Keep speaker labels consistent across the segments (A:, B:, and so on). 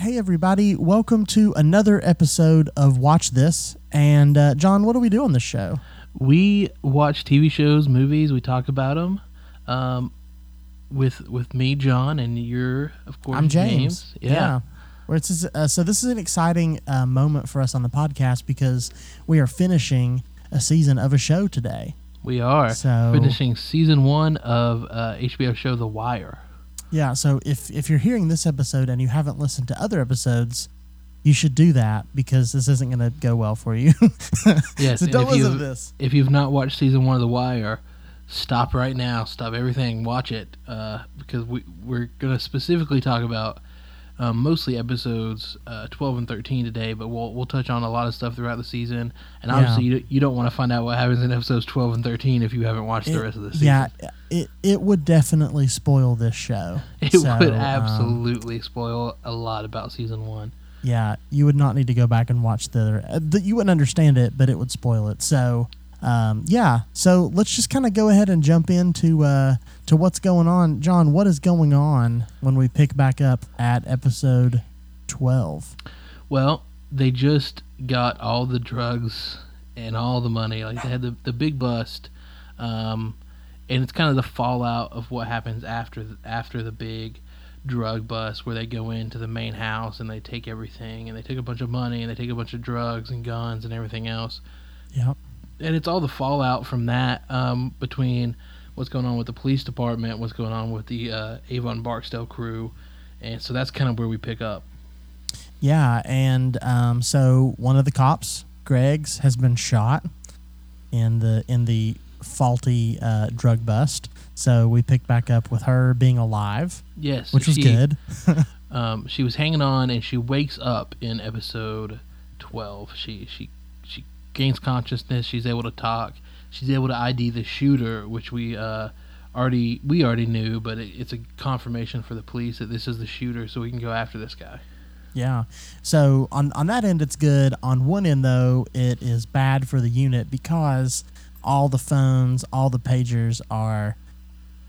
A: hey everybody, welcome to another episode of Watch This. And uh, John, what do we do on this show?
B: We watch TV shows, movies. We talk about them. Um, with with me, John, and you're of course
A: I'm James.
B: Yeah.
A: Where it's uh, so this is an exciting uh, moment for us on the podcast because we are finishing a season of a show today.
B: we are
A: So-
B: finishing season one of uh, HBO show The Wire.
A: Yeah, so if if you're hearing this episode and you haven't listened to other episodes, you should do that because this isn't going to go well for you.
B: Yes,
A: so don't
B: if
A: listen to this.
B: If you've not watched season one of The Wire, stop right now. Stop everything. Watch it uh, because we we're gonna specifically talk about um, mostly episodes uh, 12 and 13 today, but we'll we'll touch on a lot of stuff throughout the season. And
A: Yeah.
B: obviously, you, you don't want to find out what happens in episodes 12 and 13 if you haven't watched the rest of the season.
A: Yeah, it it would definitely spoil this show.
B: It
A: So,
B: would
A: um,
B: absolutely spoil a lot about season one.
A: yeah, you would not need to go back and watch the other. Uh, the you wouldn't understand it, but it would spoil it. So, um, yeah. So let's just kind of go ahead and jump into uh, to what's going on, John. What is going on when we pick back up at episode twelve?
B: Well, they just got all the drugs and all the money. Like they had the the big bust, um, and it's kind of the fallout of what happens after the, after the big drug bust, where they go into the main house and they take everything, and they take a bunch of money, and they take a bunch of drugs and guns and everything else.
A: Yep.
B: And it's all the fallout from that um, between what's going on with the police department, what's going on with the uh, Avon Barksdale crew, and so that's kind of where we pick up.
A: Yeah, and um, so one of the cops, Greggs, has been shot in the in the faulty uh, drug bust. So we pick back up with her being alive,
B: Yes,
A: which was
B: she,
A: good.
B: Um, she was hanging on, and she wakes up in episode twelve. She she she gains consciousness. She's able to talk. She's able to ID the shooter, which we uh, already we already knew, but it, it's a confirmation for the police that this is the shooter, so we can go after this guy.
A: Yeah. So on on that end, it's good. On one end, though, it is bad for the unit because all the phones, all the pagers are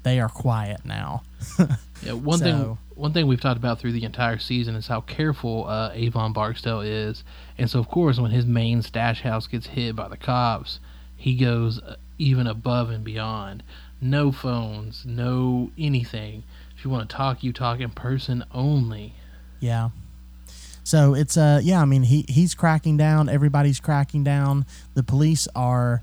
A: they are quiet now.
B: Yeah, one
A: So-
B: thing one thing we've talked about through the entire season is how careful uh, Avon Barksdale is, and so of course when his main stash house gets hit by the cops, he goes uh, even above and beyond. No phones, no anything. If you want to talk, you talk in person only.
A: Yeah. So it's uh yeah, I mean he he's cracking down, everybody's cracking down. The police are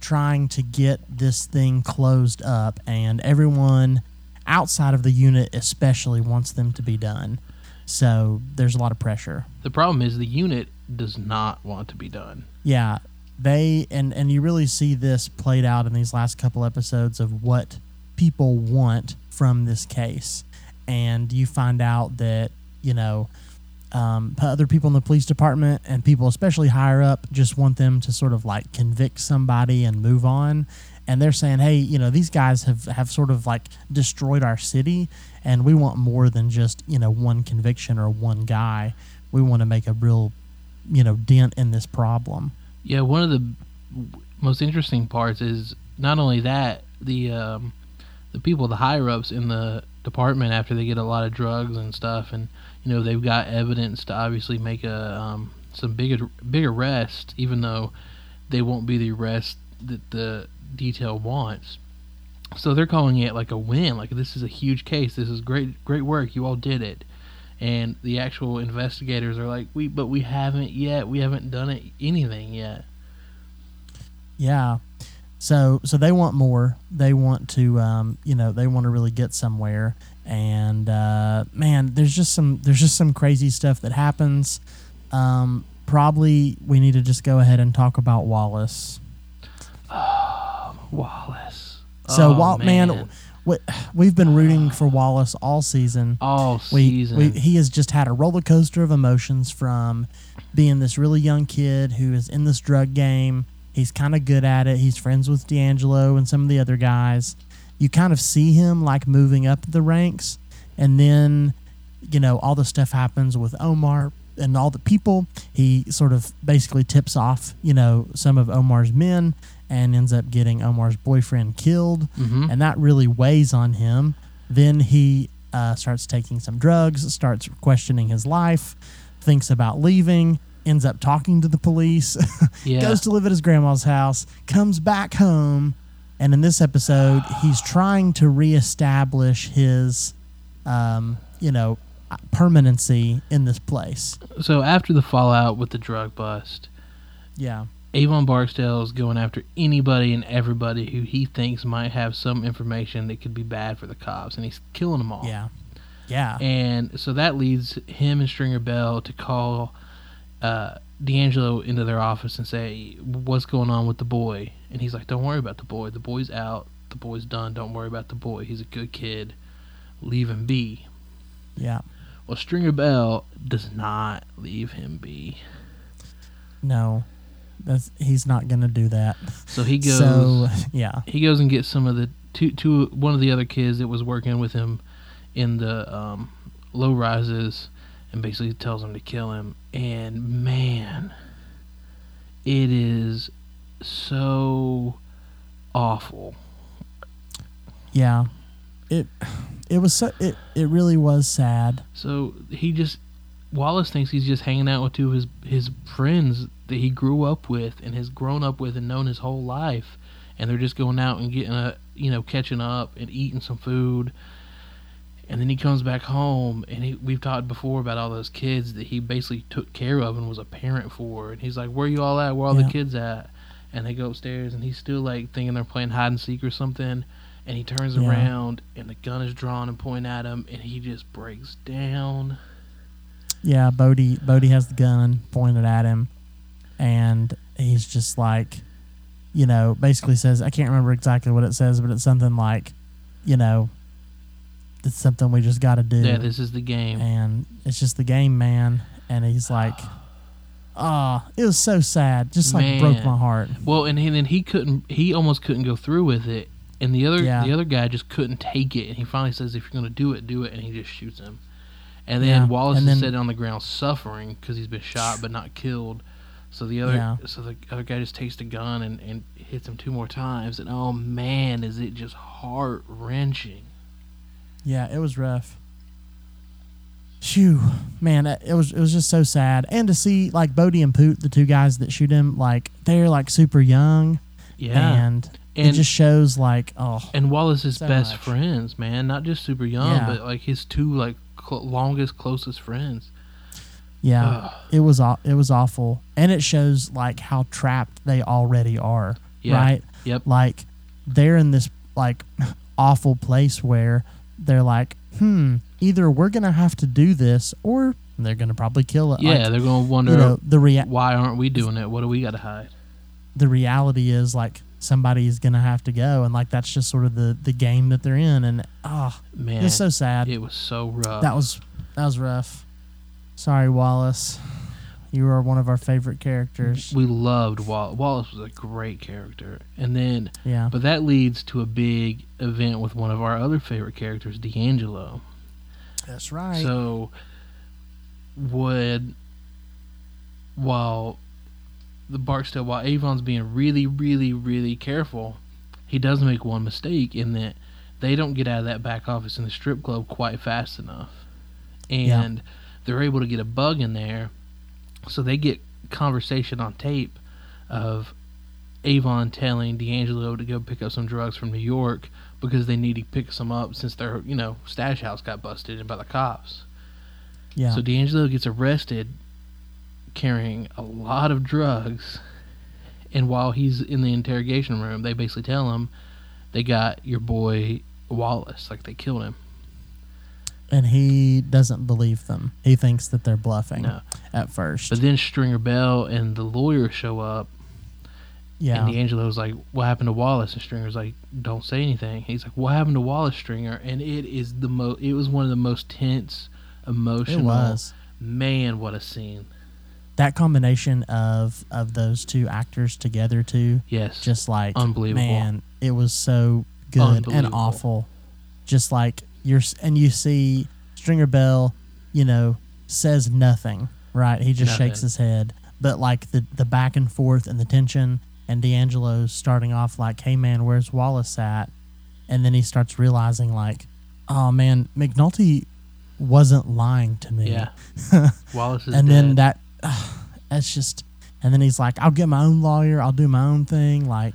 A: trying to get this thing closed up and everyone outside of the unit especially wants them to be done. So there's a lot of pressure.
B: The problem is the unit does not want to be done.
A: Yeah, they and and you really see this played out in these last couple episodes of what people want from this case, and you find out that you know um, other people in the police department and people especially higher up just want them to sort of like convict somebody and move on and they're saying hey you know these guys have have sort of like destroyed our city and we want more than just you know one conviction or one guy. We want to make a real you know dent in this problem.
B: Yeah, one of the most interesting parts is not only that the um, the people, the higher ups in the department, after they get a lot of drugs and stuff, and you know they've got evidence to obviously make a um, some big big arrest, even though they won't be the arrest that the detail wants. So they're calling it like a win, like this is a huge case. This is great, great work. You all did it. And the actual investigators are like, we, but we haven't yet. We haven't done it anything yet.
A: Yeah. So so they want more. They want to um, you know, they want to really get somewhere. And uh, man, there's just some there's just some crazy stuff that happens. Um, probably we need to just go ahead and talk about Wallace.
B: Wallace.
A: So
B: Oh,
A: man, we, we've been rooting for Wallace all season.
B: all
A: we,
B: season.
A: we he has just had a roller coaster of emotions from being this really young kid who is in this drug game. He's kind of good at it. He's friends with D'Angelo and some of the other guys. You kind of see him like moving up the ranks, and then you know all the stuff happens with Omar and all the people. He sort of basically tips off you know some of Omar's men and ends up getting Omar's boyfriend killed
B: Mhm.
A: and that really weighs on him. Then he uh, starts taking some drugs, starts questioning his life, thinks about leaving, ends up talking to the police,
B: Yeah.
A: goes to live at his grandma's house, comes back home, and in this episode, he's trying to reestablish his, um, you know, permanency in this place.
B: So after the fallout with the drug bust,
A: Yeah.
B: Avon Barksdale is going after anybody and everybody who he thinks might have some information that could be bad for the cops, and he's killing them all.
A: Yeah. Yeah.
B: And so that leads him and Stringer Bell to call uh, D'Angelo into their office and say, "What's going on with the boy?" And he's like, "Don't worry about the boy. The boy's out. The boy's done. Don't worry about the boy. He's a good kid. Leave him be."
A: yeah.
B: Well, Stringer Bell does not leave him be.
A: No. That's he's not going to do that.
B: So he goes.
A: So, yeah.
B: he goes and gets some of the two, two one of the other kids that was working with him in the um, low rises and basically tells him to kill him and man it is so awful
A: Yeah. It it was so it it really was sad.
B: so he just Wallace thinks he's just hanging out with two of his his friends that he grew up with and has grown up with and known his whole life and they're just going out and getting a you know catching up and eating some food. And then he comes back home and he, we've talked before about all those kids that he basically took care of and was a parent for. And he's like where you all at? Where are all
A: Yeah.
B: the kids at? And they go upstairs and he's still like thinking they're playing hide and seek or something. And he turns
A: Yeah.
B: around and the gun is drawn and pointed at him and he just breaks down.
A: Yeah, Bodie Bodie has the gun pointed at him and he's just like you know, basically says I can't remember exactly what it says, but it's something like, you know, it's something we just got to do.
B: yeah this is the game
A: and it's just the game, man. And he's like, ah, it was so sad, just like broke my heart.
B: Well, and, and then he couldn't. He almost couldn't go through with it, and the other
A: Yeah.
B: the other guy just couldn't take it. And he finally says, "If you're going to do it, do it," and he just shoots him. And then
A: Yeah,
B: Wallace
A: and
B: is sitting on the ground suffering because he's been shot but not killed. So the other
A: Yeah.
B: so the other guy just takes the gun and, and hits him two more times. And oh man, is it just heart wrenching?
A: Yeah, it was rough. Shoo, man, it was it was just so sad, and to see like Bodie and Poot, the two guys that shoot him, like they're like super young,
B: Yeah,
A: and, it just shows like oh
B: and Wallace's
A: So
B: best
A: much.
B: friends, man, not just super young,
A: Yeah.
B: but like his two like cl- longest, closest friends.
A: Yeah,
B: Ugh.
A: it was it was awful, and it shows like how trapped they already are,
B: Yeah.
A: right?
B: Yep.
A: Like they're in this like awful place where they're like, hmm, either we're gonna have to do this, or they're gonna probably kill it.
B: Yeah,
A: Like,
B: they're gonna wonder
A: you know the rea-
B: why aren't we doing it? What do we got to hide?
A: the reality is like somebody's gonna have to go and like that's just sort of the the game that they're in and ah
B: Man,
A: it's so sad
B: it was so rough.
A: that was that was rough sorry wallace you are one of our favorite characters
B: we loved Wallace. Wallace was a great character, and then
A: yeah
B: but that leads to a big event with one of our other favorite characters, D'Angelo.
A: that's right
B: So would while the Barksdale, while Avon's being really, really, really careful, he does make one mistake in that they don't get out of that back office in the strip club quite fast enough,
A: Yeah.
B: They're able to get a bug in there, so they get conversation on tape of Avon telling D'Angelo to go pick up some drugs from New York because they need to pick some up since their you know stash house got busted by the cops.
A: yeah
B: So D'Angelo gets arrested carrying a lot of drugs, and while he's in the interrogation room, they basically tell him they got your boy Wallace, like they killed him.
A: And he doesn't believe them he thinks that they're bluffing
B: No.
A: at first
B: But then Stringer Bell and the lawyer show up,
A: yeah
B: and D'Angelo's like, "What happened to Wallace?" And Stringer's like, "Don't say anything." He's like, "What happened to Wallace Stringer?" And it is the most. It was one of the most tense, emotional.
A: it was
B: Man, what a scene!
A: that combination of of those two actors together too
B: Yes,
A: just like
B: Unbelievable.
A: man it was so good and
B: Unbelievable.
A: awful just like you're and you see stringer bell you know says nothing right he just shakes his head but like the the back and forth and the tension and D'Angelo's starting off like hey man where's wallace at and then he starts realizing like oh man, McNulty wasn't lying to me.
B: Yeah. Wallace is
A: and
B: dead.
A: then that, that's just, and then he's like, I'll get my own lawyer. I'll do my own thing. Like,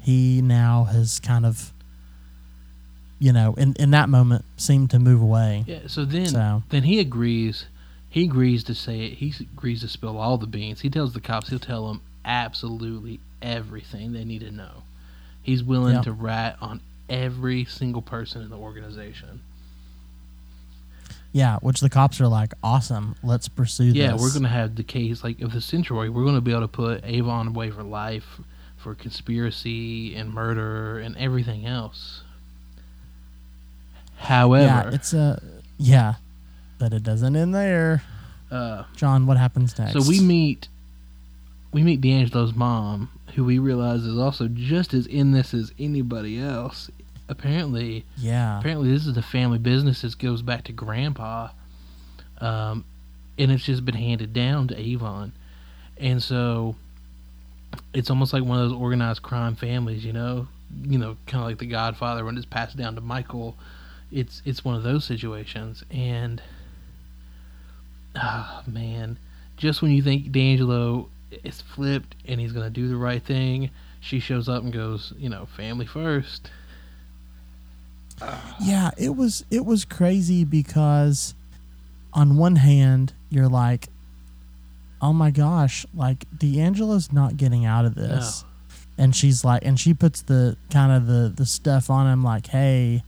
A: he now has kind of, you know, in in that moment, seemed to move away.
B: Yeah, so then
A: So-
B: then he agrees. He agrees to say it. He agrees to spill all the beans. He tells the cops he'll tell them absolutely everything they need to know. He's willing to rat on every single person in the organization.
A: Yeah, which the cops are like, awesome. Let's pursue this
B: Yeah,
A: this.
B: we're gonna have the case like of the century. We're gonna be able to put Avon away for life for conspiracy and murder and everything else. However,
A: Yeah, it's a yeah, but it doesn't end there.
B: uh,
A: John, what happens next?
B: So we meet we meet D'Angelo's mom, who we realize is also just as in this as anybody else. Apparently,
A: yeah,
B: apparently this is a family business that goes back to Grandpa, um, and it's just been handed down to Avon, and so it's almost like one of those organized crime families, you know, you know, kind of like The Godfather when it's passed down to Michael. It's it's one of those situations, and ah man, just when you think D'Angelo is flipped and he's gonna do the right thing, she shows up and goes, you know, family first.
A: yeah. It was it was crazy because on one hand you're like, oh my gosh, like D'Angelo's not getting out of this, and she's like, and she puts the kind of the the stuff on him like, hey.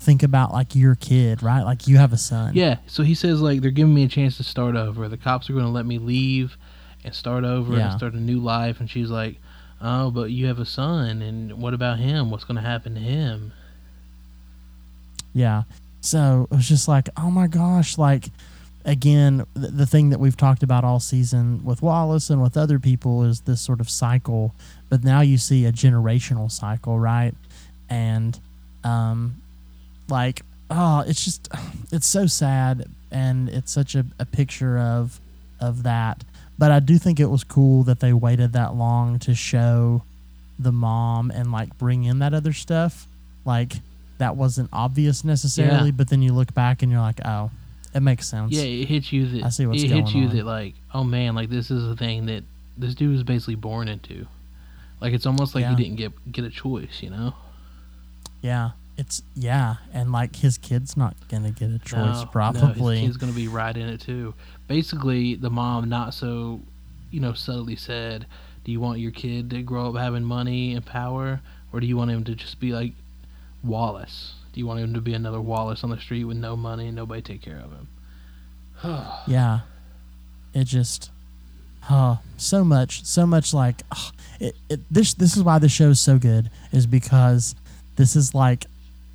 A: Think about like your kid, right? Like you have a son.
B: Yeah, so he says like they're giving me a chance to start over. The cops are going to let me leave and start over
A: Yeah.
B: and start a new life. And she's like, "Oh, but you have a son, and what about him? What's going to happen to him?"
A: Yeah. So it was just like, oh my gosh, like again, the, the thing that we've talked about all season with Wallace and with other people is this sort of cycle, but now you see a generational cycle, right? And um like oh, it's just it's so sad and it's such a, a picture of of that. But I do think it was cool that they waited that long to show the mom and like bring in that other stuff. Like that wasn't obvious necessarily,
B: Yeah.
A: but then you look back and you're like, oh, it makes sense.
B: Yeah, it hits you that
A: I see what's
B: it hits you
A: on.
B: that like, oh man, like this is a thing that this dude was basically born into. Like it's almost like
A: Yeah.
B: he didn't get get a choice, you know?
A: Yeah. It's yeah, and like his kid's not gonna get a choice
B: No,
A: probably.
B: No, his kid's gonna be right in it too. Basically, the mom not so, you know, subtly said, "Do you want your kid to grow up having money and power, or do you want him to just be like Wallace? Do you want him to be another Wallace on the street with no money and nobody take care of him?"
A: yeah. It just oh, so much, so much like oh, it, it this this is why the show is so good is because this is like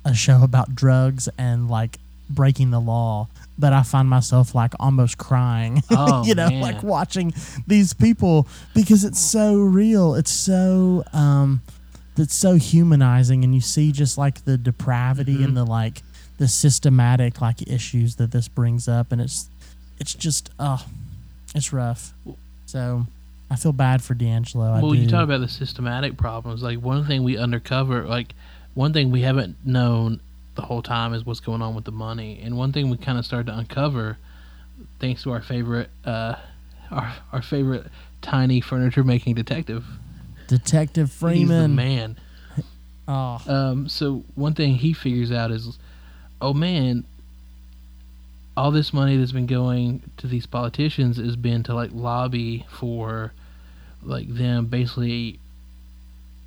A: a show about drugs and like breaking the law but I find myself like almost crying
B: Oh,
A: you know
B: man.
A: like watching these people because it's so real it's so um it's so humanizing and you see just like the depravity
B: Mhm.
A: and the like the systematic like issues that this brings up and it's it's just oh it's rough so I feel bad for D'Angelo I
B: well, you talk about the systematic problems. Like one thing we undercover, like one thing we haven't known the whole time is what's going on with the money, and one thing we kind of started to uncover, thanks to our favorite, uh, our our favorite tiny furniture making detective.
A: Detective Freamon
B: man.
A: oh
B: Um, so one thing he figures out is, oh man, all this money that's been going to these politicians has been to like lobby for, like them basically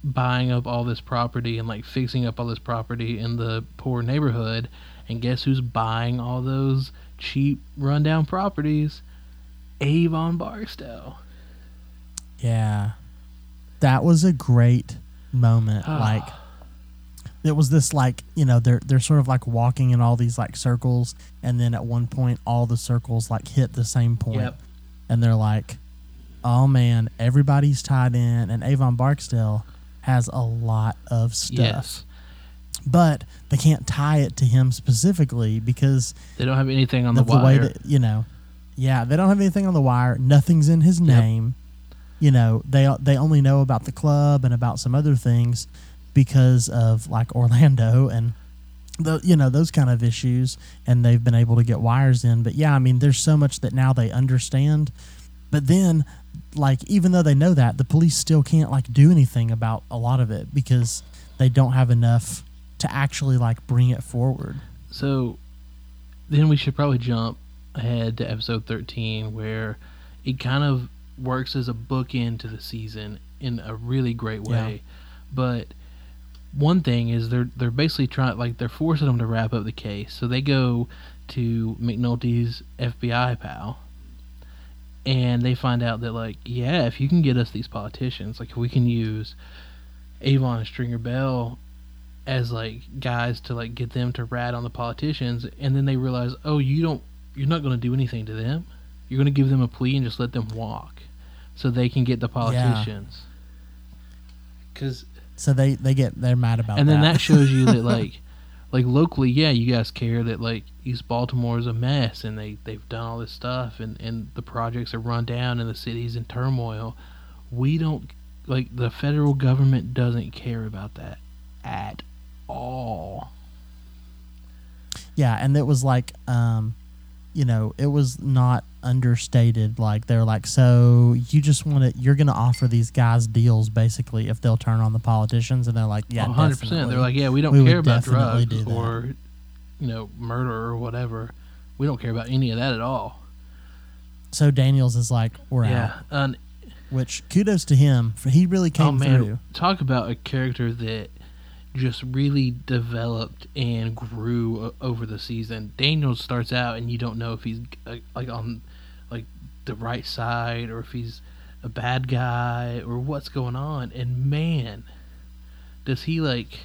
B: buying up all this property and like fixing up all this property in the poor neighborhood. And guess who's buying all those cheap rundown properties? Avon Barstow.
A: Yeah. That was a great moment. Ah. like it was this like, you know, they're they're sort of like walking in all these like circles and then at one point all the circles like hit the same point.
B: Yep.
A: And they're like, Oh man, everybody's tied in and Avon Barksdale has a lot of stuff.
B: Yes.
A: But they can't tie it to him specifically because
B: They don't have anything on the,
A: the
B: wire.
A: that you know yeah they don't have anything on the wire nothing's in his
B: Yep.
A: name you know they they only know about the club and about some other things because of like orlando and the you know those kind of issues and they've been able to get wires in but yeah i mean there's so much that now they understand but then like even though they know that the police still can't like do anything about a lot of it because they don't have enough to actually like bring it forward
B: So then we should probably jump ahead to episode 13 where it kind of works as a bookend to the season in a really great way. But one thing is they're they're basically trying like they're forcing them to wrap up the case. So they go to McNulty's FBI pal and they find out that like yeah, if you can get us these politicians, like we can use Avon and Stringer Bell as like guys to like get them to rat on the politicians and then they realize oh you don't you're not going to do anything to them. You're going to give them a plea and just let them walk so they can get the politicians. Because
A: so they they get they're mad about
B: and
A: that.
B: then that shows you that like like locally yeah you guys care that like east baltimore is a mess and they they've done all this stuff and and the projects are run down and the city's in turmoil. We don't like the federal government doesn't care about that at all.
A: Yeah and it was like um you know it was not understated like they're like so you just want to you're gonna offer these guys deals basically if they'll turn on the politicians and they're like yeah
B: 100%.
A: definitely.
B: They're like, yeah, we don't
A: We
B: care about drugs
A: do
B: or, you know, murder or whatever. We don't care about any of that at all.
A: so daniels is like we're out
B: Yeah. And,
A: which kudos to him for he really oh, came
B: oh, man.
A: through
B: Talk about a character that just really developed and grew over the season. Daniel starts out and you don't know if he's uh, like on like the right side or if he's a bad guy or what's going on. And man, does he like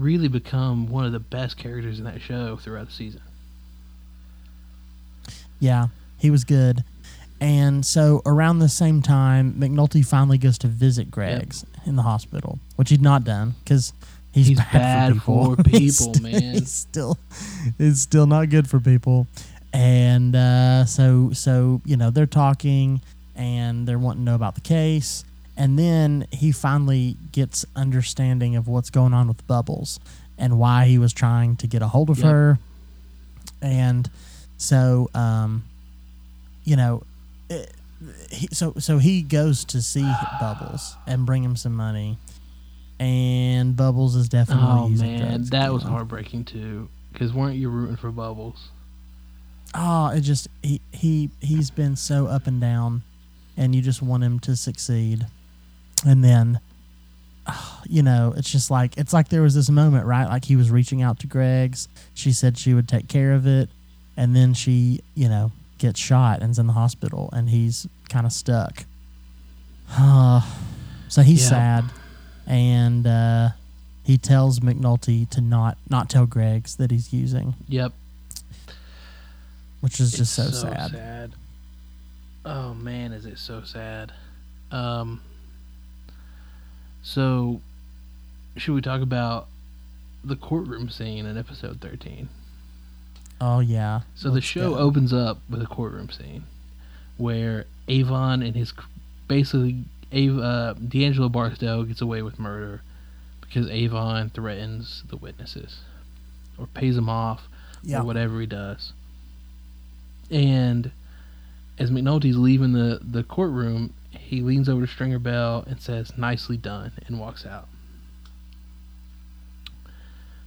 B: really become one of the best characters in that show throughout the season.
A: Yeah, he was good. And so around the same time, McNulty finally goes to visit Greggs in the hospital, which he'd not done because he's,
B: He's
A: bad,
B: bad
A: for
B: for
A: people. He's
B: man.
A: He's still, it's still not good for people. And uh, so, so you know, they're talking and they're wanting to know about the case. And then he finally gets understanding of what's going on with Bubbles and why he was trying to get a hold of
B: Yep.
A: her. And so, um, you know, it, he, so so he goes to see Bubbles and bring him some money, and Bubbles is definitely
B: Oh
A: using
B: man,
A: drugs
B: that was heartbreaking too. Because weren't you rooting for Bubbles?
A: Oh, it just he he he's been so up and down, and you just want him to succeed, and then. You know, it's just like it's like there was this moment, right? Like he was reaching out to Greggs. She said she would take care of it, and then she, you know, gets shot and's in the hospital, and he's kind of stuck. so he's
B: Yeah.
A: sad, and uh, he tells McNulty to not not tell Greggs that he's using,
B: Yep.
A: which is just
B: It's
A: so, sad.
B: sad. Oh man, is it so sad? Um. So, should we talk about the courtroom scene in episode thirteen?
A: Oh yeah.
B: So the
A: Let's
B: show opens up with a courtroom scene where Avon and his basically Av- uh, D'Angelo Barksdale gets away with murder because Avon threatens the witnesses or pays them off
A: Yeah.
B: or whatever he does. And as McNulty's leaving the, the courtroom, he leans over to Stringer Bell and says, Nicely done, and walks out.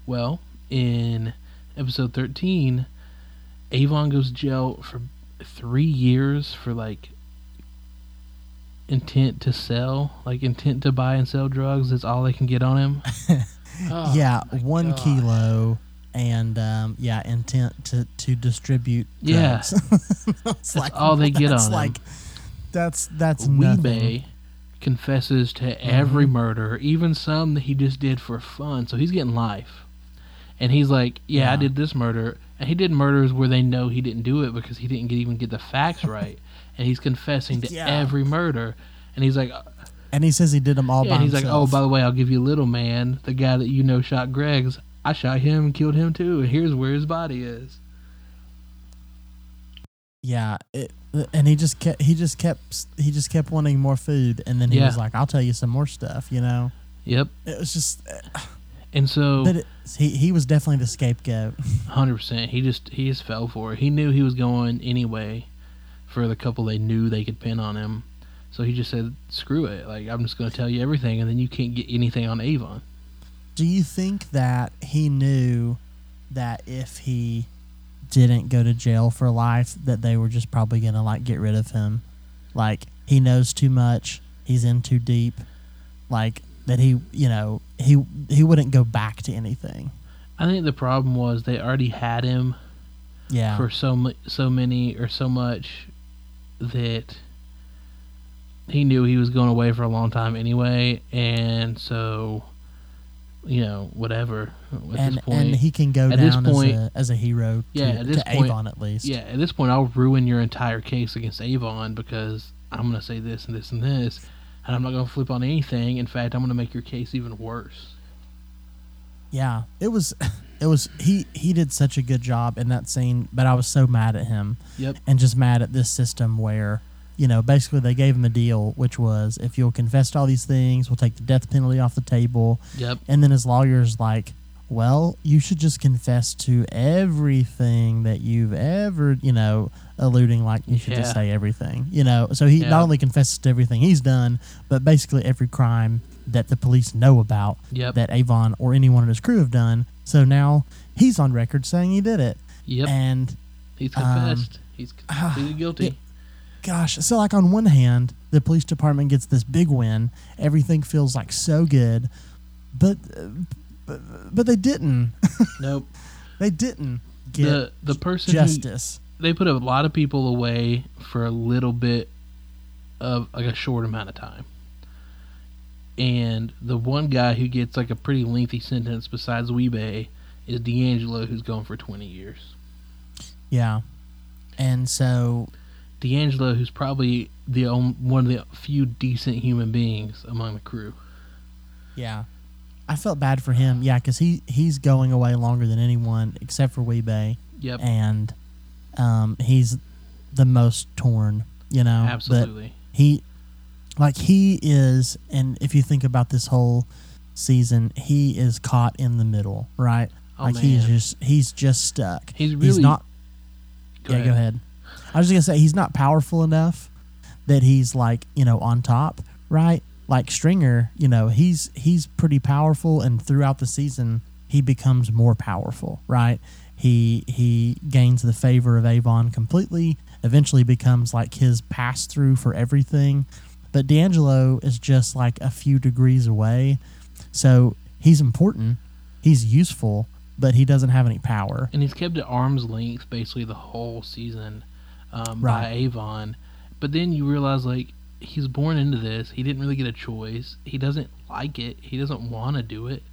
B: Well, in episode 13, Avon goes to jail for three years for like intent to sell, like intent to buy and sell drugs. That's all they can get on him. Oh,
A: yeah, one
B: God.
A: kilo, and um, yeah, intent to to distribute.
B: Yeah. That's all they get
A: that's
B: on him.
A: like that's that's nothing.
B: Wee-Bey confesses to
A: Mm-hmm.
B: every murder, even some that he just did for fun. So he's getting life. And he's like, yeah, I did this murder. And he did murders where they know he didn't do it because he didn't get, even get the facts right. and he's confessing to
A: Yeah.
B: every murder. And he's like,
A: And he says he did them all
B: yeah,
A: by
B: and he's like, oh, by the way, I'll give you Little Man, the guy that you know shot Greggs. I shot him and killed him too. And here's where his body is.
A: yeah, it, and he just kept he just kept he just kept wanting more food, and then he
B: Yeah.
A: was like, "I'll tell you some more stuff," you know.
B: Yep.
A: It was just
B: And so,
A: But it, he he was definitely the scapegoat.
B: hundred percent, he just he just fell for it. He knew he was going anyway for the couple they knew they could pin on him. So he just said, "Screw it! Like I'm just going to tell you everything, and then you can't get anything on Avon."
A: Do you think that he knew that if he didn't go to jail for life, that they were just probably gonna like get rid of him? Like he knows too much, he's in too deep. Like that he, you know, he he wouldn't go back to anything.
B: I think the problem was they already had him
A: Yeah,
B: for so so many or so much that he knew he was going away for a long time anyway, and so you know whatever at
A: and
B: this point.
A: and he can go
B: at this
A: down
B: point-
A: as a as a hero. To,
B: Yeah, at this point-
A: Avon at least.
B: yeah, at this point, I'll ruin your entire case against Avon because I'm going to say this and this and this, and I'm not going to flip on anything. In fact, I'm going to make your case even worse.
A: Yeah, it was, it was he he did such a good job in that scene, but I was so mad at him
B: Yep.
A: and just mad at this system where, you know, basically they gave him a deal, which was if you'll confess to all these things, we'll take the death penalty off the table,
B: Yep.
A: and then his lawyer's like, well, you should just confess to everything that you've ever, you know, alluding like you should just say everything, you know. So he
B: Yeah.
A: not only confesses to everything he's done, but basically every crime that the police know about
B: Yep.
A: that Avon or anyone in his crew have done. So now he's on record saying he did it.
B: Yep.
A: And
B: He's
A: um,
B: confessed. He's completely guilty.
A: it- gosh, so like on one hand, the police department gets this big win. Everything feels like so good, but uh, but, but they didn't.
B: nope.
A: they didn't get
B: The the person who,
A: justice.
B: they put a lot of people away for a little bit of like a short amount of time. And the one guy who gets like a pretty lengthy sentence besides Wee-Bey is D'Angelo who's going for 20 years.
A: Yeah. And so
B: D'Angelo who's probably the only, one of the few decent human beings among the crew.
A: yeah. I felt bad for him. Yeah, cuz he he's going away longer than anyone except for Wee-Bey
B: Yep.
A: and um he's the most torn, you know. But
B: Absolutely.
A: he like he is and if you think about this whole season he is caught in the middle right
B: Oh,
A: like he's just he's just stuck
B: He's really
A: not
B: Go
A: yeah
B: ahead.
A: go ahead i was just gonna say he's not powerful enough that he's like you know on top right like stringer you know he's he's pretty powerful and throughout the season he becomes more powerful right? He he gains the favor of avon completely eventually becomes like his pass through for everything. But d'angelo is just like a few degrees away. So he's important he's useful but he doesn't have any power.
B: And he's kept at arm's length basically the whole season um, by Avon. But then you realize like he's born into this. He didn't really get a choice. He doesn't like it. He doesn't want to do it.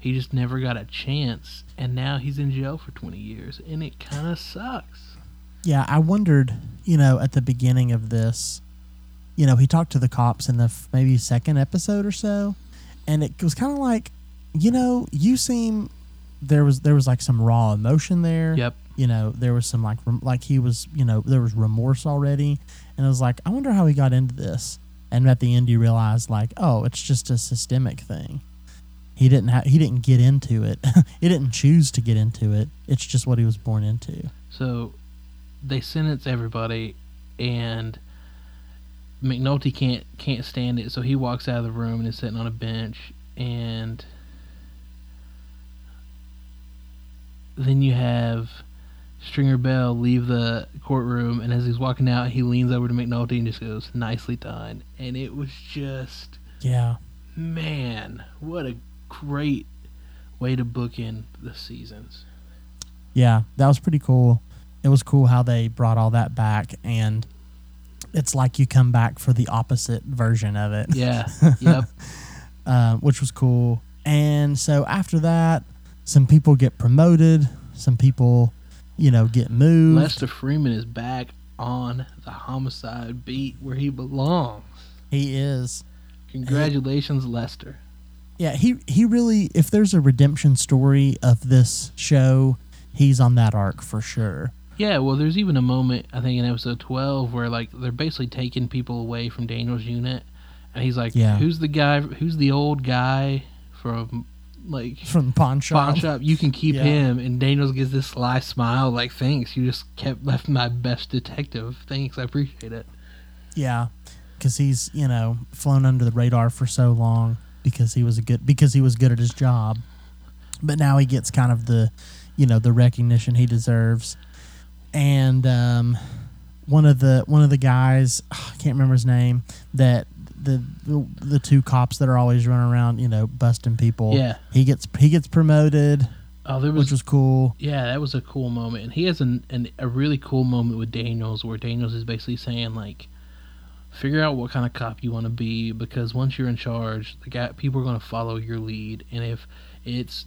B: He just never got a chance, and now he's in jail for 20 years, and it kind of sucks.
A: Yeah, I wondered, you know, at the beginning of this, you know, he talked to the cops in the f- maybe second episode or so, and it was kind of like, you know, you seem there was there was like some raw emotion there.
B: Yep.
A: You know, there was some like rem- like he was, you know, there was remorse already, and I was like, I wonder how he got into this. And at the end, you realize like, oh, it's just a systemic thing. He didn't he didn't get into it. he didn't choose to get into it. It's just what he was born into.
B: So they sentence everybody, and McNulty can't can't stand it, so he walks out of the room and is sitting on a bench, and then you have Stringer Bell leave the courtroom, and as he's walking out, he leans over to McNulty and just goes, "Nicely done," and it was just
A: Yeah.
B: man, what a great way to book in the seasons.
A: Yeah, that was pretty cool. It was cool how they brought all that back, and it's like you come back for the opposite version of it,
B: Yeah, yep.
A: uh, which was cool. And so after that, some people get promoted, some people, you know, get moved.
B: Lester Freamon is back on the homicide beat where he belongs.
A: He is.
B: Congratulations, Lester.
A: Yeah, he he really. If there's a redemption story of this show, he's on that arc for sure.
B: Yeah, well, there's even a moment I think in episode 12 where like they're basically taking people away from Daniel's unit, and he's like,
A: Yeah.
B: "Who's the guy? Who's the old guy from like
A: from the pawn shop.
B: pawn shop. You can keep
A: Yeah.
B: him. And Daniels gives this sly smile, like thanks. You just kept left my best detective. Thanks, I appreciate it.
A: Yeah, because he's you know flown under the radar for so long because he was a good because he was good at his job, but now he gets kind of the you know the recognition he deserves, and um, one of the one of the guys I can't remember his name that the, the two cops that are always running around you know busting people
B: Yeah.
A: he gets he gets promoted
B: Oh, there was
A: which was cool
B: Yeah, that was a cool moment, and he has an, an a really cool moment with Daniels, where Daniels is basically saying like, figure out what kind of cop you want to be, because once you're in charge, the guy people are going to follow your lead, and if it's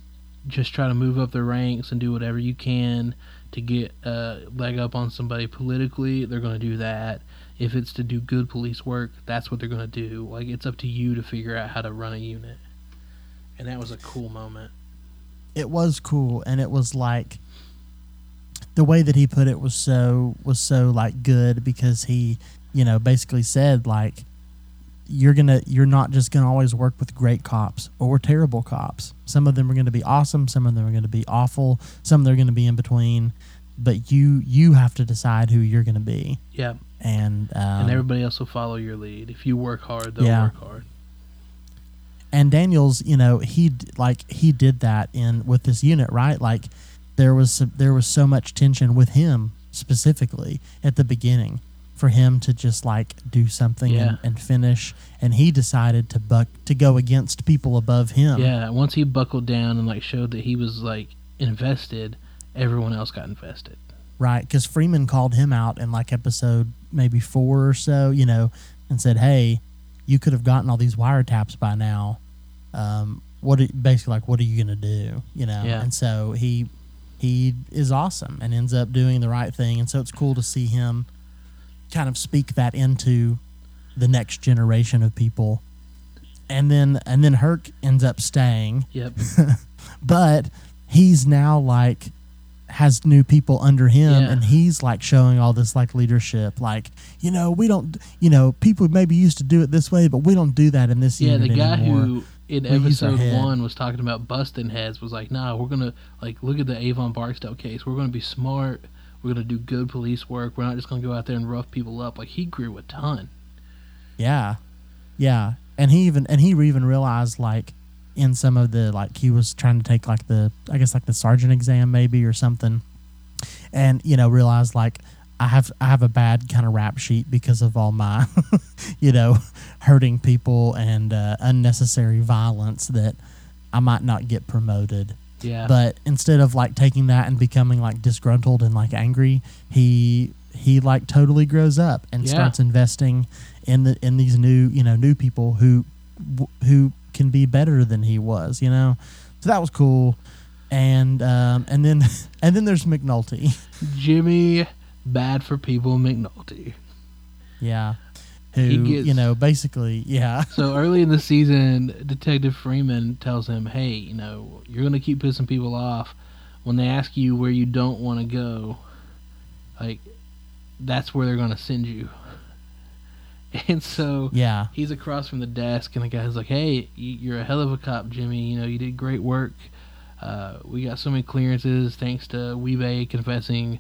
B: just try to move up the ranks and do whatever you can to get a leg up on somebody politically, they're going to do that. If it's to do good police work, that's what they're going to do. Like it's up to you to figure out how to run a unit, and that was a cool moment.
A: it was cool and it was like the way that he put it was so was so like good because he you know basically said like you're gonna you're not just gonna always work with great cops or terrible cops some of them are gonna be awesome some of them are gonna be awful some of them are gonna be in between but you you have to decide who you're gonna be
B: Yeah,
A: and um,
B: and everybody else will follow your lead. If you work hard, they'll
A: Yeah.
B: work hard.
A: and Daniels, you know, he like he did that in with this unit, right? Like there was some- there was so much tension with him specifically at the beginning for him to just like do something
B: Yeah.
A: and, and finish, and he decided to buck to go against people above him.
B: Yeah, once he buckled down and like showed that he was like invested, everyone else got invested.
A: Right. Because Freamon called him out in like episode maybe four or so, you know, and said, "Hey, you could have gotten all these wiretaps by now. Um, what are, basically like what are you gonna do? You know?"
B: Yeah.
A: And so he he is awesome and ends up doing the right thing, and so it's cool to see him kind of speak that into the next generation of people. And then and then Herc ends up staying
B: Yep.
A: but he's now like has new people under him
B: Yeah.
A: and he's like showing all this like leadership like you know we don't you know people maybe used to do it this way but we don't do that in this
B: yeah, the guy
A: anymore.
B: who in
A: We
B: episode one was talking about busting heads was like, nah, we're gonna like look at the Avon Barksdale case. We're gonna be smart. We're gonna do good police work. We're not just gonna go out there and rough people up. Like he grew a ton.
A: yeah yeah and he even and he even realized like in some of the like he was trying to take like the i guess like the sergeant exam maybe or something and you know realized like i have i have a bad kind of rap sheet because of all my you know hurting people and uh, unnecessary violence that i might not get promoted
B: Yeah.
A: but instead of like taking that and becoming like disgruntled and like angry he he like totally grows up and
B: Yeah.
A: starts investing in the in these new you know new people who who can be better than he was you know so that was cool and um and then and then there's mcnulty
B: Jimmy, bad for people, McNulty.
A: yeah who
B: gets-
A: you know basically yeah
B: So early in the season, Detective Freamon tells him, "Hey, you know, you're gonna keep pissing people off. When they ask you where you don't want to go, like, that's where they're gonna send you." And so
A: yeah
B: he's across from the desk, and the guy's like, "Hey, you're a hell of a cop, Jimmy. You know, you did great work. Uh, we got so many clearances thanks to Wee-Bey confessing.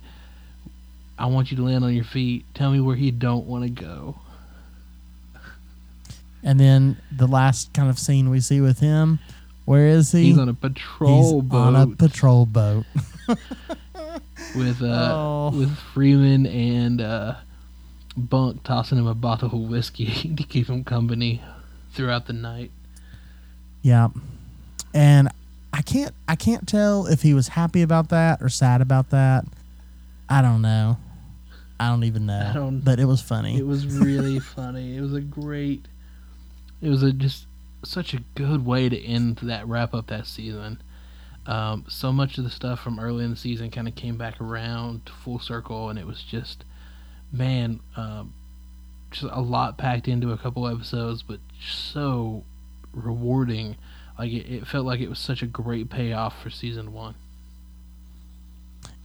B: I want you to land on your feet. Tell me where you don't want to go."
A: and then the last kind of scene we see with him where is he
B: He's on a patrol
A: He's
B: boat.
A: on a patrol boat
B: with uh
A: Oh.
B: with Freamon and uh Bunk tossing him a bottle of whiskey to keep him company throughout the night.
A: Yeah. And I can't I can't tell if he was happy about that or sad about that. I don't know. I don't even know.
B: I don't-
A: but it was funny.
B: It was really funny. It was a great it was a just such a good way to end that wrap up that season. Um, so much of the stuff from early in the season kind of came back around full circle, and it was just, man, um, just a lot packed into a couple episodes, but so rewarding. Like it, it felt like it was such a great payoff for season one.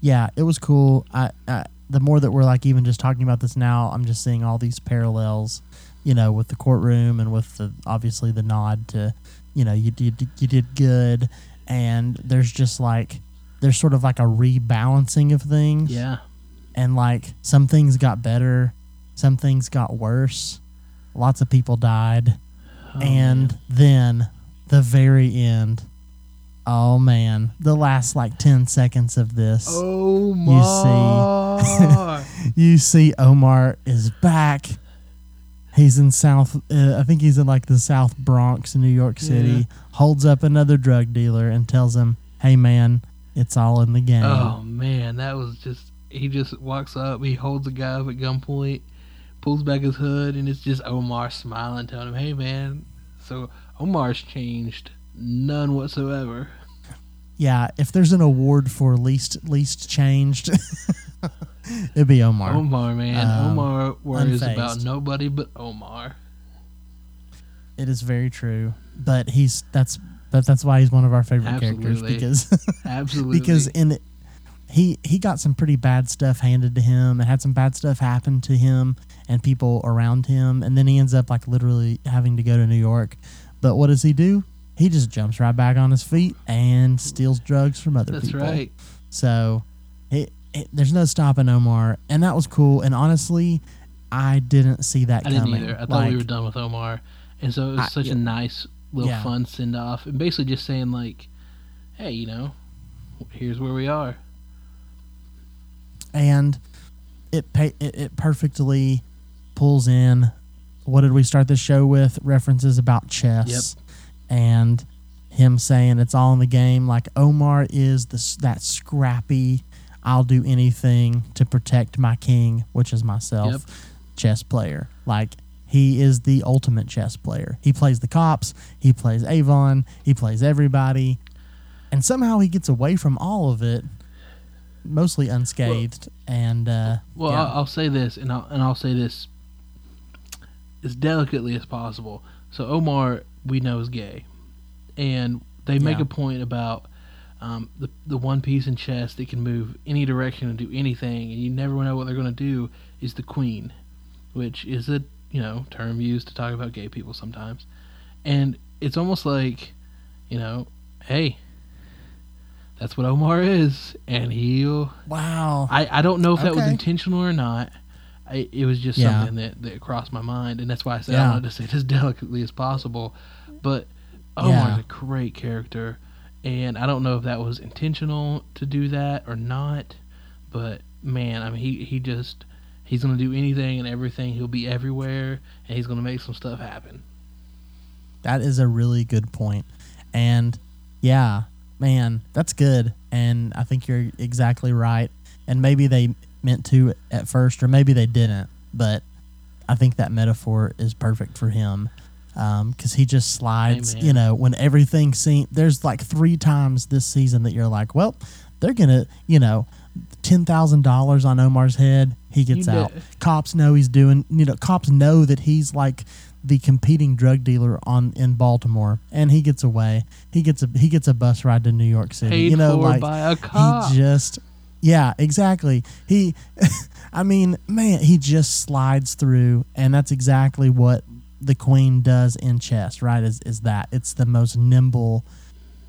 A: yeah, it was cool. I, I the more that we're like even just talking about this now, I'm just seeing all these parallels, you know, with the courtroom and with the obviously the nod to you know you did you did good, and there's just like there's sort of like a rebalancing of things.
B: Yeah.
A: And like some things got better, some things got worse. Lots of people died,
B: Oh,
A: and
B: man.
A: then the very end. Oh man, the last like ten seconds of this.
B: Oh
A: see. you see Omar is back. He's in South, uh, I think he's in like the South Bronx in New York City.
B: Yeah.
A: Holds up another drug dealer and tells him, "Hey man, it's all in the game."
B: oh man, that was just. He just walks up. He holds the guy up at gunpoint, pulls back his hood, and it's just Omar smiling, telling him, "Hey man." So Omar's changed none whatsoever.
A: Yeah, if there's an award for least least changed, it'd be Omar.
B: Omar, man,
A: Um,
B: Omar worries about nobody but Omar.
A: It is very true, but he's that's but that's why he's one of our favorite characters because
B: Absolutely.
A: because in he he got some pretty bad stuff handed to him and had some bad stuff happen to him and people around him and then he ends up like literally having to go to New York. But what does he do? He just jumps right back on his feet and steals drugs from other
B: that's
A: people.
B: That's right.
A: So it, it, there's no stopping Omar, and that was cool. And honestly, I didn't see that coming.
B: I didn't either. I thought
A: Like,
B: we were done with Omar, and so it was
A: I-
B: such
A: yeah.
B: a nice little
A: Yeah.
B: fun send off, and basically just saying like, "Hey, you know, here's where we are."
A: And it, pay, it it perfectly pulls in. What did we start the show with? References about chess, and him saying it's all in the game. Like Omar is this that scrappy. I'll do anything to protect my king, which is myself.
B: Yep.
A: chess player. Like he is the ultimate chess player. He plays the cops, he plays Avon, he plays everybody, and somehow he gets away from all of it, mostly unscathed. and uh,
B: Well,
A: yeah.
B: I'll, I'll say this, and I'll and I'll say this as delicately as possible. So Omar, we know is gay, and they make
A: Yeah.
B: a point about um, the the one piece in chess that can move any direction and do anything, and you never know what they're going to do is the queen, which is a you know term used to talk about gay people sometimes, and it's almost like, you know, hey. That's what Omar is, and he'll
A: wow,
B: I, I don't know if that was intentional or not. I, it was just
A: Yeah.
B: something that, that crossed my mind, and that's why I said
A: Yeah.
B: I wanted to say it as delicately as possible. But Omar's
A: Yeah.
B: a great character, and I don't know if that was intentional to do that or not. But man, I mean, he he just he's gonna do anything and everything. He'll be everywhere, and he's gonna make some stuff happen.
A: that is a really good. And yeah, man, that's good. And I think you're exactly right. And maybe they meant to at first, or maybe they didn't. But I think that metaphor is perfect for him um, because he just slides.
B: Amen.
A: You know, when everything seems there's like three times this season that you're like, well, they're gonna, you know, ten thousand dollars on Omar's head. He gets out. Cops know he's doing. You know, cops know that he's like the competing drug dealer on in Baltimore, and he gets away. He gets a he gets a bus ride to New York City.
B: Paid
A: you know, like
B: by a cop.
A: he just yeah, exactly. He, I mean, man, he just slides through, and that's exactly what the queen does in chess. Right? Is is that it's the most nimble,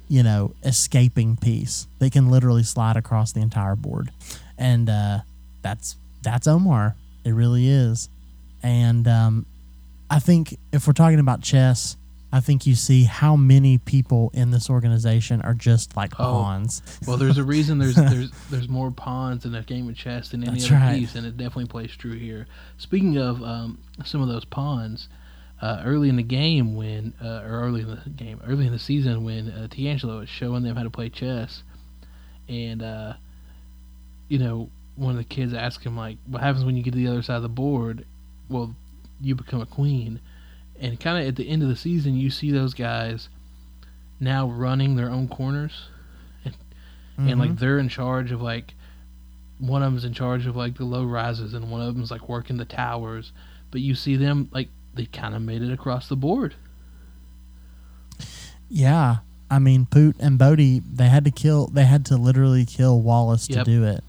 A: you know, escaping piece. They can literally slide across the entire board, and uh, that's that's Omar. It really is, and um, I think if we're talking about chess. I think you see how many people in this organization are just like
B: Oh.
A: pawns.
B: Well, there's a reason there's there's there's more pawns in a game of chess than any
A: That's
B: other
A: right.
B: piece, and it definitely plays true here. Speaking of um, some of those pawns, uh, early in the game when uh, or early in the game, early in the season when uh, D'Angelo is showing them how to play chess, and uh, you know one of the kids asked him like, "What happens when you get to the other side of the board?" Well, you become a queen, and kind of at the end of the season, you see those guys now running their own corners and like
A: Mhm.
B: they're in charge of like one of them's in charge of like the low rises and one of them's like working the towers but you see them like they kind of made it across the board
A: Yeah, I mean, Poot and Bodie, they had to kill. They had to literally kill Wallace
B: Yep.
A: to do it.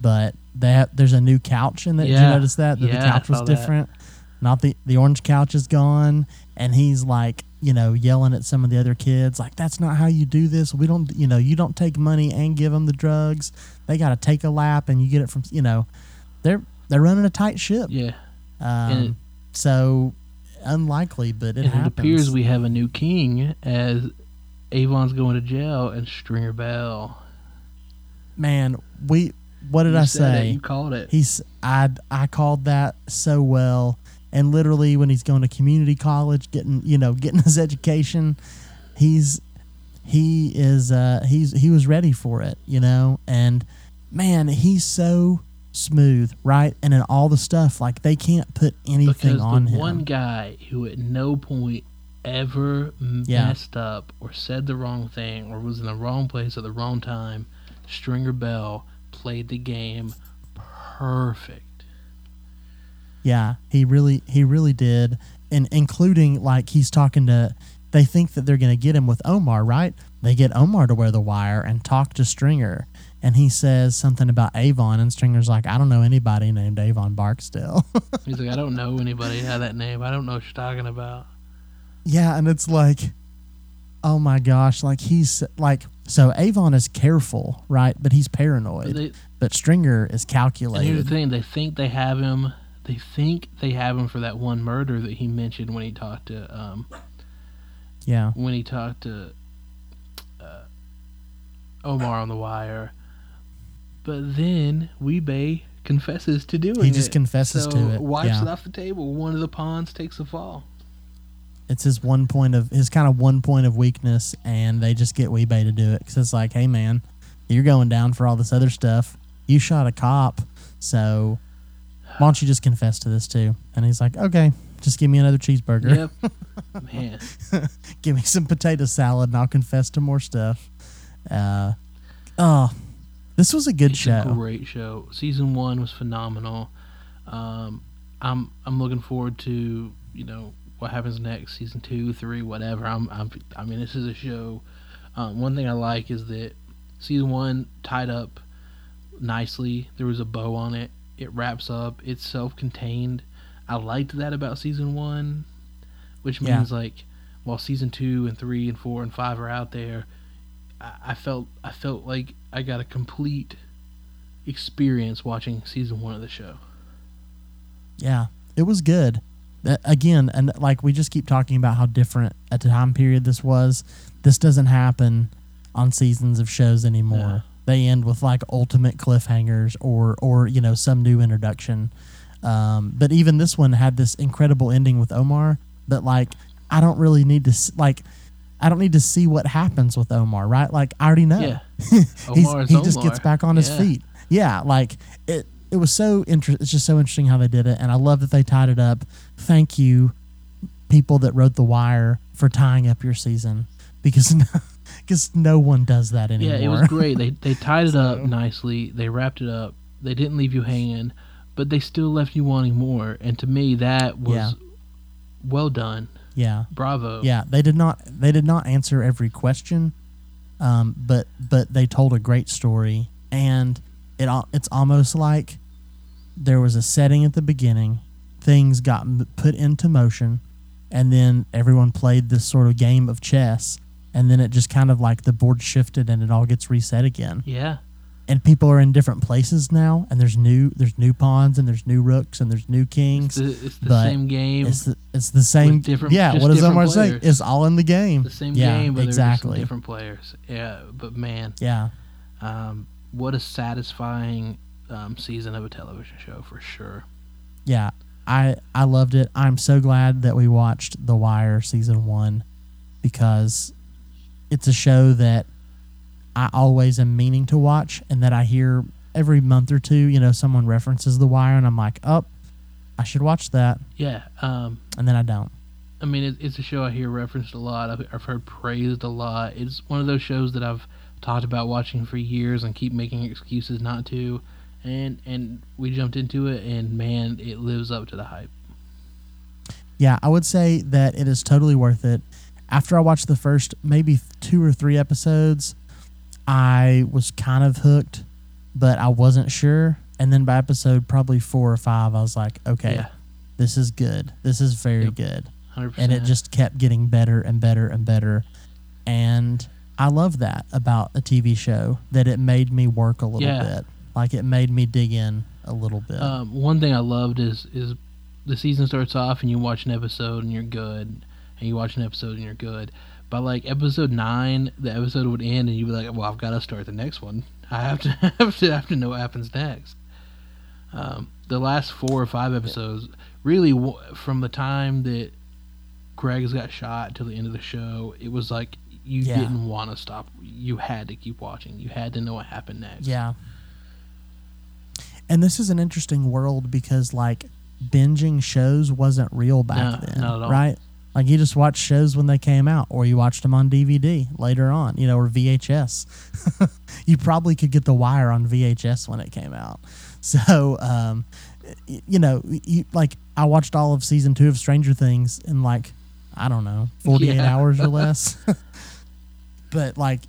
A: But have, there's a new couch in there. Did you notice that? That
B: Yeah,
A: the couch was
B: different? that.
A: Not the the orange couch is gone, and he's like you know, yelling at some of the other kids, like, that's not how you do this. We don't, you know, you don't take money and give them the drugs. They got to take a lap and you get it from, you know, they're, they're running a tight ship.
B: Yeah.
A: Um,
B: it-
A: so unlikely, but it
B: it appears we have a new king as Avon's going to jail and Stringer Bell.
A: Man, we, what did
B: You
A: I
B: said it,
A: say?
B: you called it.
A: He's I I called that so well. And literally when he's going to community college getting, you know, getting his education, he's he is uh he's he was ready for it, you know? And man, he's so smooth, right? And in all the stuff like they can't put anything
B: because
A: on
B: the
A: him.
B: one guy who at no point ever
A: Yeah.
B: messed up or said the wrong thing or was in the wrong place at the wrong time, Stringer Bell played the game perfect.
A: Yeah, he really he really did, and including like he's talking to. They think that they're going to get him with Omar, right? They get Omar to wear the wire and talk to Stringer, and he says something about Avon, and Stringer's like, "I don't know anybody named Avon Barksdale."
B: He's like, I don't know anybody had that name. I don't know what you're talking about.
A: yeah, and it's like, oh my gosh, like he's like so Avon is careful, right? But he's
B: But,
A: paranoid.
B: they,
A: But Stringer is
B: and here's the thing: they think they have him. They think they have him for that one murder that he mentioned when he talked to um,
A: Yeah,
B: when he talked to uh, Omar on the wire. But then Wee-Bey confesses to doing it.
A: he just confesses
B: so
A: to it.
B: wipes
A: yeah.
B: it off the table. One of the pawns takes a fall.
A: it's his one point of his kind of one point of weakness, and they just get Wee-Bey to do it because it's like, hey man, you're going down for all this other stuff. You shot a cop, so why don't you just confess to this too? And he's like, okay, just give me another cheeseburger,
B: Yep. Man,
A: give me some potato salad, and I'll confess to more stuff. Uh, oh, this was a good
B: it's
A: show.
B: a great show. Season one was phenomenal. Um, I'm I'm looking forward to you know what happens next, season two, three, whatever. I'm, I'm I mean this is a show. Um, one thing I like is that season one tied up nicely. There was a bow on it. It wraps up. It's self-contained. I liked that about season one, which
A: Yeah.
B: means like while season two and three and four and five are out there, I, I felt I felt like I got a complete experience watching season one of the show.
A: Yeah, it was good. Again, and like we just keep talking about how different a time period this was. This doesn't happen on seasons of shows anymore.
B: Yeah.
A: They end with like ultimate cliffhangers or or you know some new introduction. Um, but even this one had this incredible ending with Omar. But like, I don't really need to like. I don't need to see what happens with Omar, right? Like I already know.
B: Yeah.
A: He's,
B: Omar is
A: he just gets back on his
B: Yeah.
A: feet. Yeah, like it. It was so inter- It's just so interesting how they did it, and I love that they tied it up. Thank you, people that wrote the wire, for tying up your season because because no one does that anymore.
B: Yeah, it was great. They they tied it up nicely. They wrapped it up. They didn't leave you hanging, but they still left you wanting more. And to me, that was
A: Yeah.
B: well done.
A: yeah,
B: Bravo.
A: yeah. They did not. They did not answer every question, um, but but they told a great story, and it it's almost like there was a setting at the beginning, things got put into motion, and then everyone played this sort of game of chess, and then it just kind of like the board shifted and it all gets reset again.
B: Yeah.
A: And people are in different places now, and there's new there's new pawns and there's new rooks and there's new
B: It's
A: kings.
B: the, it's the same game.
A: It's the, it's the same.
B: different-
A: yeah, what does Omar say? It's all in the game.
B: the same
A: yeah,
B: game, but
A: exactly.
B: different players. Yeah, but man,
A: Yeah,
B: um, what a satisfying um, season of a television show for sure.
A: yeah. I I loved it. I'm so glad that we watched The Wire season one because it's a show that I always am meaning to watch, and that I hear every month or two. You know, someone references The Wire, and I'm like, oh, I should watch that,
B: Yeah. Um,
A: and then I don't.
B: I mean, it, it's a show I hear referenced a lot. I've, I've heard praised a lot. It's one of those shows that I've talked about watching for years and keep making excuses not to. And and we jumped into it, and man, it lives up to the hype.
A: Yeah, I would say that it is totally worth it. After I watched the first maybe two or three episodes, I was kind of hooked, but I wasn't sure. And then by episode probably four or five, I was like, okay,
B: Yeah.
A: this is good. This is very
B: Yep.
A: good.
B: 100%.
A: and it just kept getting better and better and better. And I love that about a TV show that it made me work a little
B: Yeah.
A: bit. Like it made me dig in a little bit.
B: Um, one thing I loved is is the season starts off and you watch an episode and you're good, and you watch an episode and you're good. By like episode nine, the episode would end and you'd be like, "Well, I've got to start the next one. I have to have to have to know what happens next." Um, the last four or five episodes, really, w- from the time that Greggs got shot till the end of the show, it was like you
A: Yeah.
B: didn't want to stop. You had to keep watching. You had to know what happened next.
A: Yeah. And this is an interesting world because like binging shows wasn't real back
B: No,
A: then,
B: not at all.
A: right? Like you just watched shows when they came out, or you watched them on DVD later on, you know, or VHS. you probably could get The Wire on VHS when it came out. So, um, you know, you, like I watched all of season two of Stranger Things in like I don't know, forty eight
B: Yeah.
A: hours or less. but like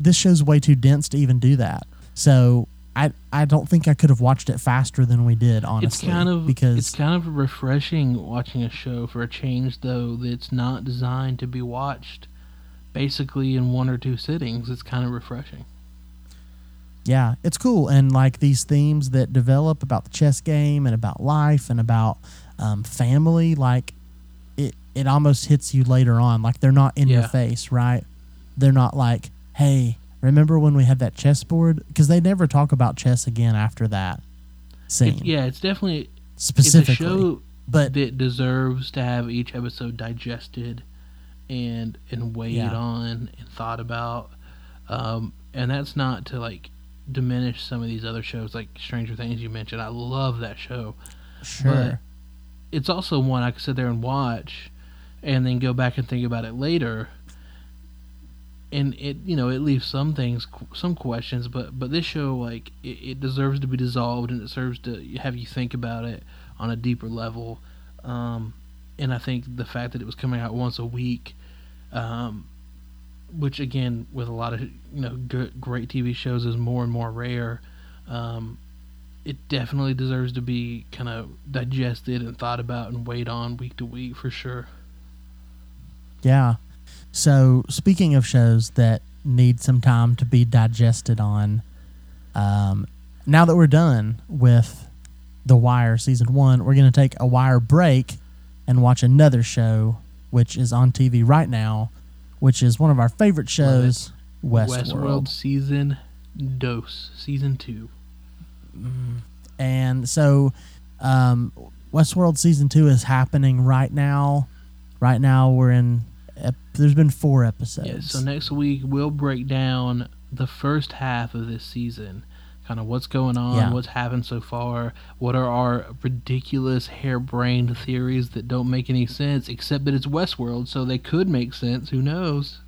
A: this show's way too dense to even do that. So I I don't think I could have watched it faster than we did. Honestly,
B: it's kind of
A: because
B: it's kind of refreshing watching a show for a change though that's not designed to be watched basically in one or two sittings it's kind of refreshing
A: yeah, it's cool. And like these themes that develop about the chess game and about life and about um, family, like it it almost hits you later on. Like they're not in your face, right? They're not like, hey, remember when we had that chessboard? Because they never talk about chess again after that scene
B: It's- yeah it's definitely
A: specifically.
B: it's a show
A: but
B: that deserves to have each episode digested and and weighed
A: Yeah.
B: on and thought about um, and that's not to like diminish some of these other shows like stranger things you mentioned i love that show
A: sure,
B: it's also one I could sit there and watch, and then go back and think about it later. And it, you know, it leaves some things, some questions, but but this show, like, it, it deserves to be dissolved, and it serves to have you think about it on a deeper level. Um, and I think the fact that it was coming out once a week, um, which again, with a lot of you know great TV shows, is more and more rare. Um, it definitely deserves to be kind of digested and thought about and weighed on week to week for sure.
A: Yeah. So speaking of shows that need some time to be digested on, um, now that we're done with The Wire season one, we're going to take a Wire break and watch another show, which is on TV right now, which is one of our favorite shows, Westworld.
B: Westworld season dose season two.
A: And so, um, Westworld season two is happening right now. Right now, we're in. Ep- there's been four episodes.
B: Yeah. So next week we'll break down the first half of this season. Kind of what's going on,
A: Yeah.
B: what's happened so far, what are our ridiculous harebrained theories that don't make any sense, except that it's Westworld, so they could make sense. Who knows?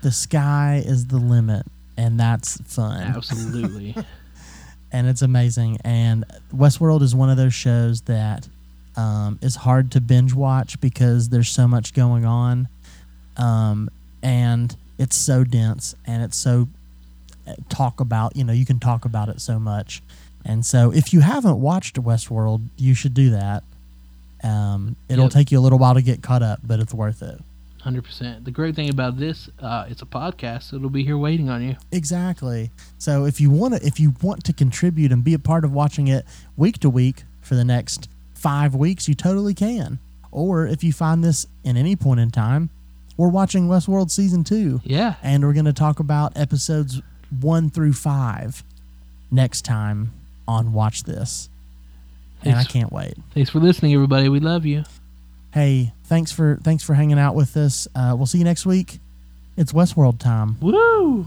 A: the sky is the limit, and that's fun.
B: Absolutely.
A: and it's amazing. And Westworld is one of those shows that um, is hard to binge watch because there's so much going on, um, and it's so dense and it's so uh, talk about. You know, you can talk about it so much. And so, if you haven't watched Westworld, you should do that. Um, it'll
B: Yep.
A: take you a little while to get caught up, but it's worth it.
B: Hundred percent. The great thing about this, uh, it's a podcast, so it'll be here waiting on you.
A: Exactly. So if you want to, if you want to contribute and be a part of watching it week to week for the next five weeks, you totally can. Or if you find this in any point in time, we're watching Westworld season two,
B: Yeah.
A: and we're going to talk about episodes one through five next time on Watch This. And I can't wait.
B: Thanks for listening, everybody. We love you.
A: Hey, thanks for thanks for hanging out with us. Uh, we'll see you next week. It's Westworld time.
B: Woo!